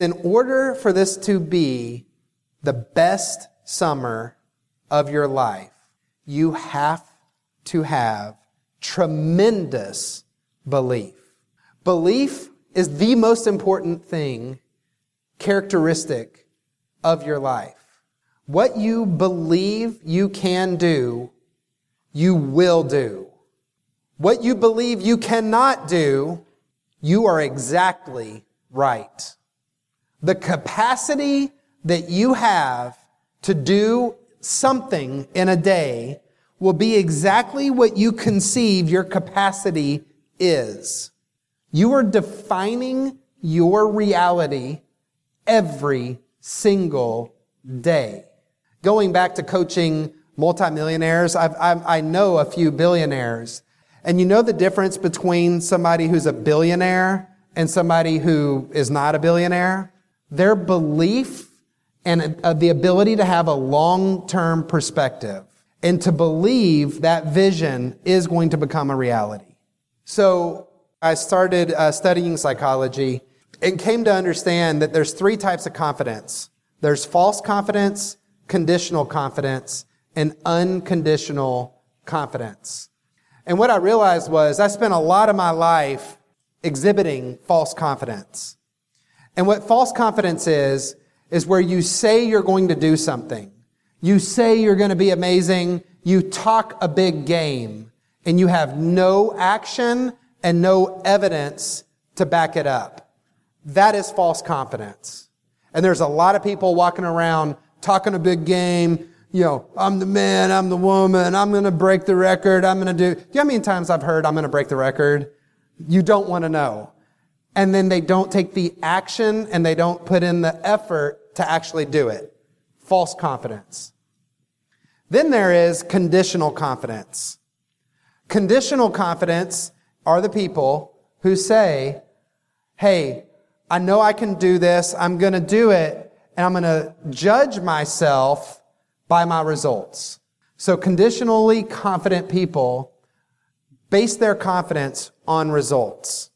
In order for this to be the best summer of your life, you have to have tremendous belief. Belief is the most important thing, characteristic of your life. What you believe you can do, you will do. What you believe you cannot do, you are exactly right. The capacity that you have to do something in a day will be exactly what you conceive your capacity is. You are defining your reality every single day. Going back to coaching multimillionaires, I've, I've, i know a few billionaires. And you know the difference between somebody who's a billionaire and somebody who is not a billionaire? Their belief and uh, the ability to have a long-term perspective and to believe that vision is going to become a reality. So I started uh, studying psychology and came to understand that there's three types of confidence. There's false confidence, conditional confidence, and unconditional confidence. And what I realized was I spent a lot of my life exhibiting false confidence. And what false confidence is, is where you say you're going to do something. You say you're going to be amazing. You talk a big game and you have no action and no evidence to back it up. That is false confidence. And there's a lot of people walking around talking a big game. You know, I'm the man, I'm the woman, I'm going to break the record, I'm going to do. Do you know how many times I've heard I'm going to break the record? You don't want to know. And then they don't take the action and they don't put in the effort to actually do it. False confidence. Then there is conditional confidence. Conditional confidence are the people who say, Hey, I know I can do this. I'm going to do it and I'm going to judge myself by my results. So conditionally confident people base their confidence on results.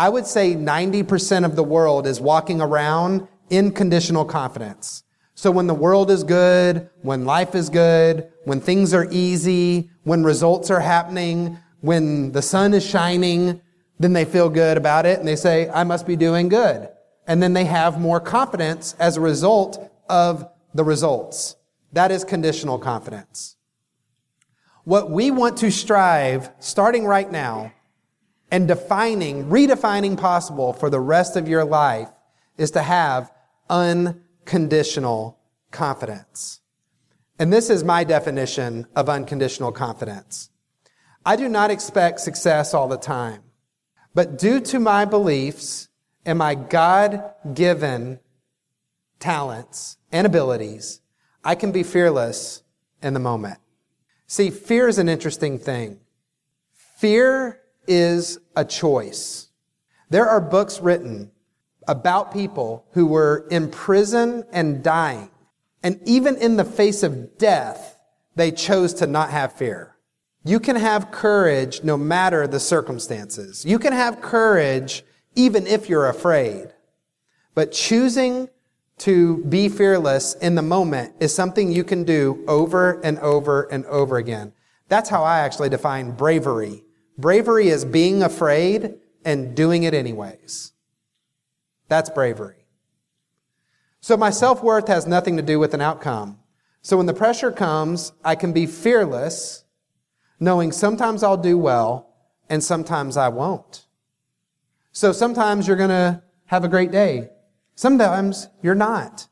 I would say 90% of the world is walking around in conditional confidence. So when the world is good, when life is good, when things are easy, when results are happening, when the sun is shining, then they feel good about it and they say, I must be doing good. And then they have more confidence as a result of the results. That is conditional confidence. What we want to strive, starting right now, and defining, redefining possible for the rest of your life, is to have unconditional confidence. And this is my definition of unconditional confidence. I do not expect success all the time, but due to my beliefs and my God given talents and abilities, I can be fearless in the moment. See, fear is an interesting thing. Fear is a choice. There are books written about people who were in prison and dying. And even in the face of death, they chose to not have fear. You can have courage no matter the circumstances. You can have courage even if you're afraid. But choosing to be fearless in the moment is something you can do over and over and over again. That's how I actually define bravery. Bravery is being afraid and doing it anyways. That's bravery. So my self-worth has nothing to do with an outcome. So when the pressure comes, I can be fearless, knowing sometimes I'll do well and sometimes I won't. So sometimes you're going to have a great day. Sometimes you're not.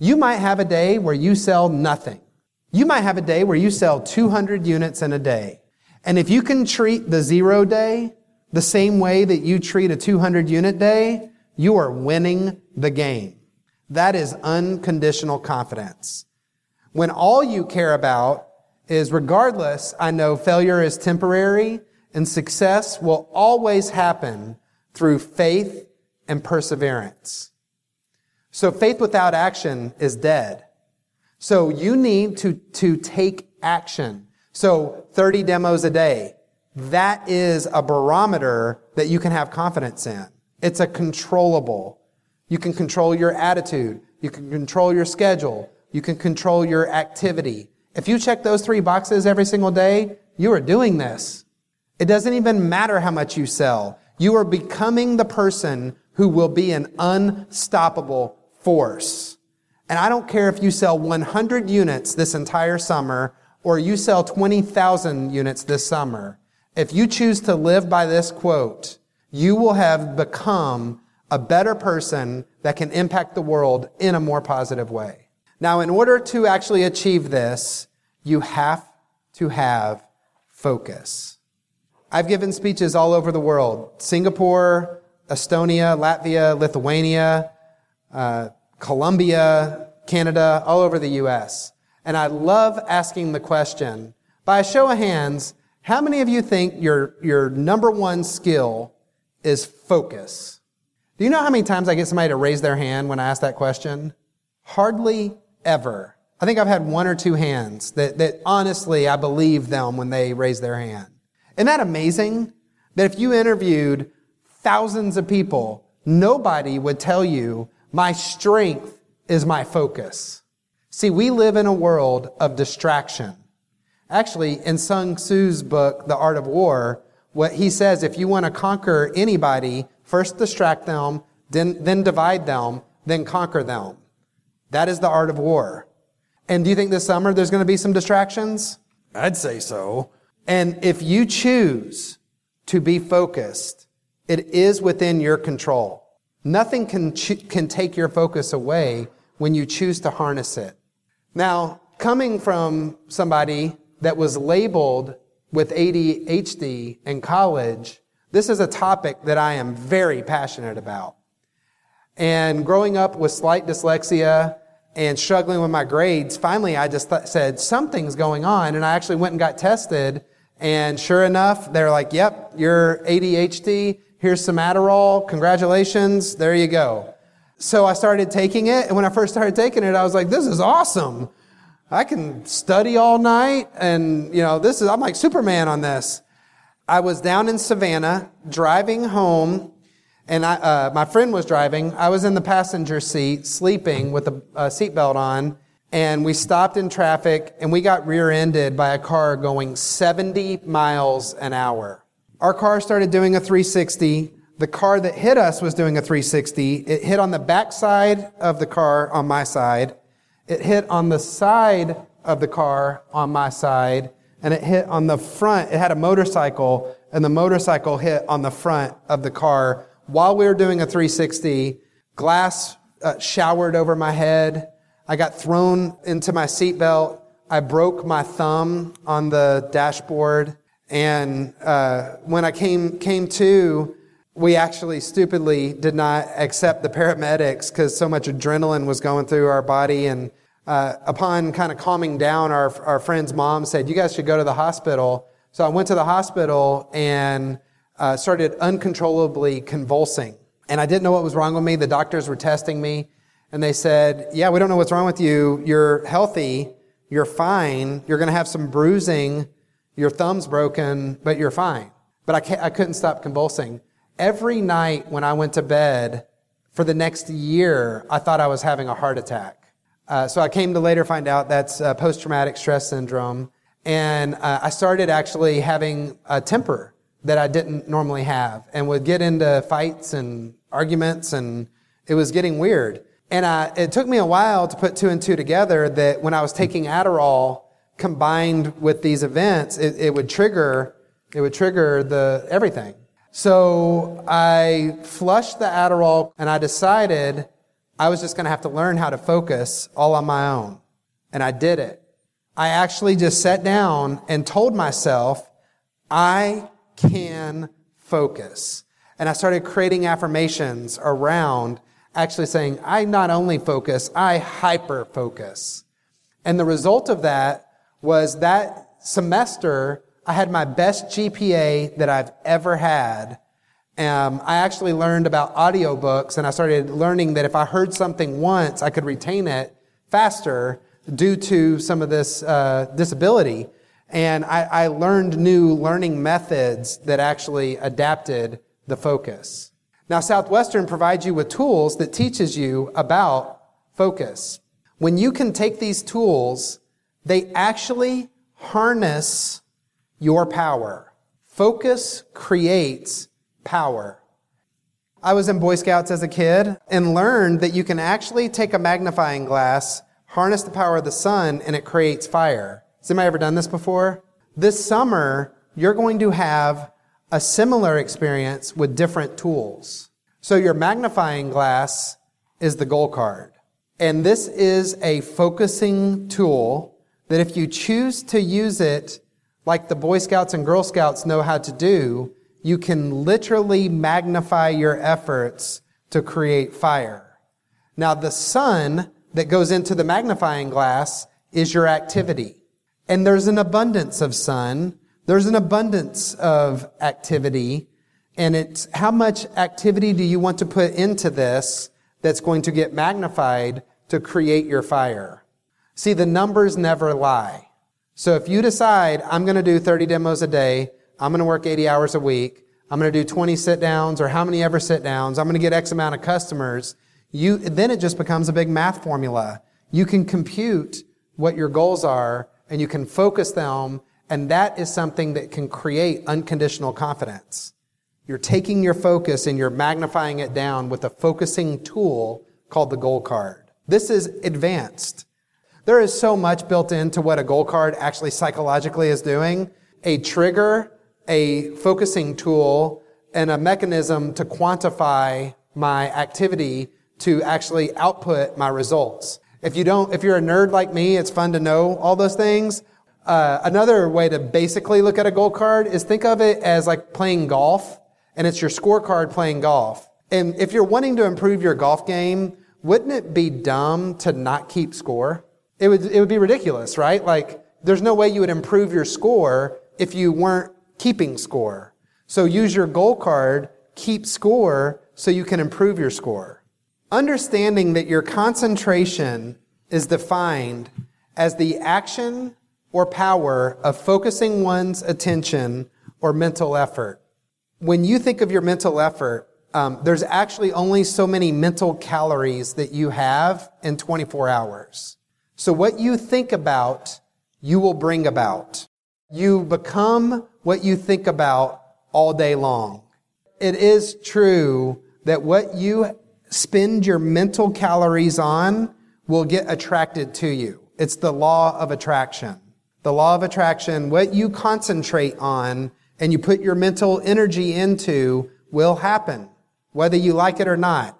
You might have a day where you sell nothing. You might have a day where you sell 200 units in a day. And if you can treat the zero day the same way that you treat a 200 unit day, you are winning the game. That is unconditional confidence. When all you care about is regardless, I know failure is temporary and success will always happen through faith and perseverance. So faith without action is dead. So you need to, to take action. So 30 demos a day. That is a barometer that you can have confidence in. It's a controllable. You can control your attitude. You can control your schedule. You can control your activity. If you check those three boxes every single day, you are doing this. It doesn't even matter how much you sell. You are becoming the person who will be an unstoppable force. And I don't care if you sell 100 units this entire summer or you sell 20,000 units this summer. If you choose to live by this quote, you will have become a better person that can impact the world in a more positive way. Now, in order to actually achieve this, you have to have focus. I've given speeches all over the world Singapore, Estonia, Latvia, Lithuania, uh, Colombia, Canada, all over the US. And I love asking the question by a show of hands, how many of you think your, your number one skill is focus? Do you know how many times I get somebody to raise their hand when I ask that question? Hardly ever. I think I've had one or two hands that, that honestly I believe them when they raise their hand. Isn't that amazing? That if you interviewed thousands of people, nobody would tell you my strength is my focus. See, we live in a world of distraction. Actually, in Sun Tzu's book, The Art of War, what he says, if you want to conquer anybody, first distract them, then, then divide them, then conquer them. That is the art of war. And do you think this summer there's going to be some distractions? I'd say so. And if you choose to be focused, it is within your control. Nothing can, ch- can take your focus away when you choose to harness it. Now, coming from somebody that was labeled with ADHD in college, this is a topic that I am very passionate about. And growing up with slight dyslexia and struggling with my grades, finally I just th- said, something's going on. And I actually went and got tested. And sure enough, they're like, yep, you're ADHD. Here's some Adderall. Congratulations. There you go. So I started taking it. And when I first started taking it, I was like, this is awesome. I can study all night. And, you know, this is, I'm like Superman on this. I was down in Savannah driving home and I, uh, my friend was driving. I was in the passenger seat, sleeping with a, a seatbelt on, and we stopped in traffic and we got rear-ended by a car going 70 miles an hour. Our car started doing a 360. The car that hit us was doing a 360. It hit on the back side of the car on my side. It hit on the side of the car on my side, and it hit on the front. It had a motorcycle, and the motorcycle hit on the front of the car while we were doing a 360, glass uh, showered over my head. I got thrown into my seatbelt. I broke my thumb on the dashboard. And uh, when I came came to, we actually stupidly did not accept the paramedics because so much adrenaline was going through our body. And uh, upon kind of calming down, our our friend's mom said, "You guys should go to the hospital." So I went to the hospital and uh, started uncontrollably convulsing. And I didn't know what was wrong with me. The doctors were testing me, and they said, Yeah, we don't know what's wrong with you. You're healthy. You're fine. You're going to have some bruising. Your thumb's broken, but you're fine. But I, I couldn't stop convulsing. Every night when I went to bed for the next year, I thought I was having a heart attack. Uh, so I came to later find out that's uh, post traumatic stress syndrome. And uh, I started actually having a temper that I didn't normally have and would get into fights and arguments and it was getting weird. And I, it took me a while to put two and two together that when I was taking Adderall combined with these events, it, it would trigger, it would trigger the everything. So I flushed the Adderall and I decided I was just going to have to learn how to focus all on my own. And I did it. I actually just sat down and told myself, I can focus. And I started creating affirmations around actually saying, I not only focus, I hyper focus. And the result of that was that semester, I had my best GPA that I've ever had. Um, I actually learned about audiobooks and I started learning that if I heard something once, I could retain it faster due to some of this uh, disability. And I, I learned new learning methods that actually adapted the focus. Now, Southwestern provides you with tools that teaches you about focus. When you can take these tools, they actually harness your power. Focus creates power. I was in Boy Scouts as a kid and learned that you can actually take a magnifying glass, harness the power of the sun, and it creates fire. Has anybody ever done this before? This summer, you're going to have a similar experience with different tools. So your magnifying glass is the goal card. And this is a focusing tool that if you choose to use it like the Boy Scouts and Girl Scouts know how to do, you can literally magnify your efforts to create fire. Now, the sun that goes into the magnifying glass is your activity. And there's an abundance of sun. There's an abundance of activity. And it's how much activity do you want to put into this that's going to get magnified to create your fire? See, the numbers never lie. So if you decide, I'm going to do 30 demos a day, I'm going to work 80 hours a week. I'm going to do 20 sit downs or how many ever sit downs. I'm going to get X amount of customers. You, then it just becomes a big math formula. You can compute what your goals are and you can focus them. And that is something that can create unconditional confidence. You're taking your focus and you're magnifying it down with a focusing tool called the goal card. This is advanced. There is so much built into what a goal card actually psychologically is doing. A trigger a focusing tool and a mechanism to quantify my activity to actually output my results. If you don't, if you're a nerd like me, it's fun to know all those things. Uh, another way to basically look at a goal card is think of it as like playing golf, and it's your scorecard playing golf. And if you're wanting to improve your golf game, wouldn't it be dumb to not keep score? It would, it would be ridiculous, right? Like, there's no way you would improve your score if you weren't keeping score. So use your goal card, keep score, so you can improve your score. Understanding that your concentration is defined as the action or power of focusing one's attention or mental effort. When you think of your mental effort, um, there's actually only so many mental calories that you have in 24 hours. So what you think about, you will bring about. You become what you think about all day long. It is true that what you spend your mental calories on will get attracted to you. It's the law of attraction. The law of attraction, what you concentrate on and you put your mental energy into will happen, whether you like it or not.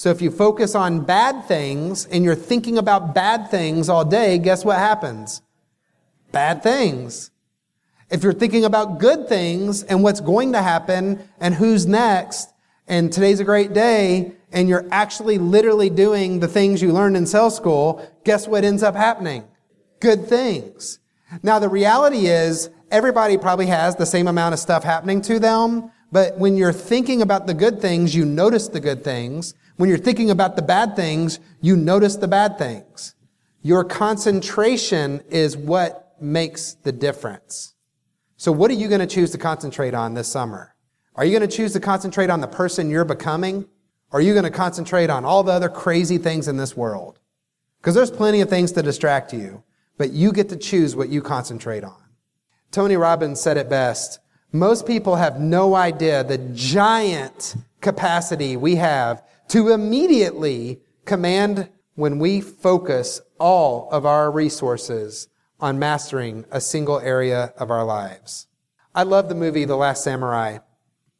So if you focus on bad things and you're thinking about bad things all day, guess what happens? Bad things. If you're thinking about good things and what's going to happen and who's next, and today's a great day, and you're actually literally doing the things you learned in sales school, guess what ends up happening? Good things. Now the reality is everybody probably has the same amount of stuff happening to them, but when you're thinking about the good things, you notice the good things. When you're thinking about the bad things, you notice the bad things. Your concentration is what makes the difference. So what are you going to choose to concentrate on this summer? Are you going to choose to concentrate on the person you're becoming? Or are you going to concentrate on all the other crazy things in this world? Because there's plenty of things to distract you, but you get to choose what you concentrate on. Tony Robbins said it best. Most people have no idea the giant capacity we have to immediately command when we focus all of our resources on mastering a single area of our lives. I love the movie The Last Samurai.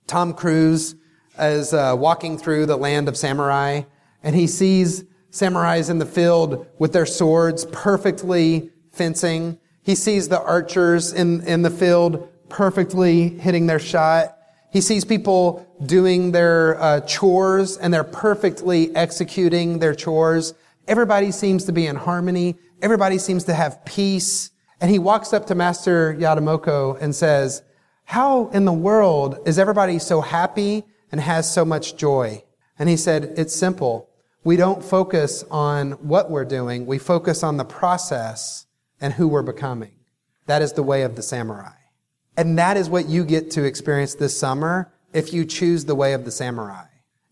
Tom Cruise is uh, walking through the land of samurai and he sees samurais in the field with their swords perfectly fencing. He sees the archers in, in the field perfectly hitting their shot. He sees people doing their uh, chores and they're perfectly executing their chores. Everybody seems to be in harmony. Everybody seems to have peace. And he walks up to Master Yadamoto and says, how in the world is everybody so happy and has so much joy? And he said, it's simple. We don't focus on what we're doing. We focus on the process and who we're becoming. That is the way of the samurai. And that is what you get to experience this summer if you choose the way of the samurai.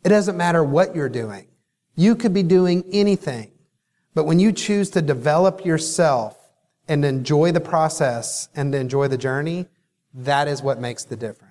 It doesn't matter what you're doing. You could be doing anything. But when you choose to develop yourself and enjoy the process and enjoy the journey, that is what makes the difference.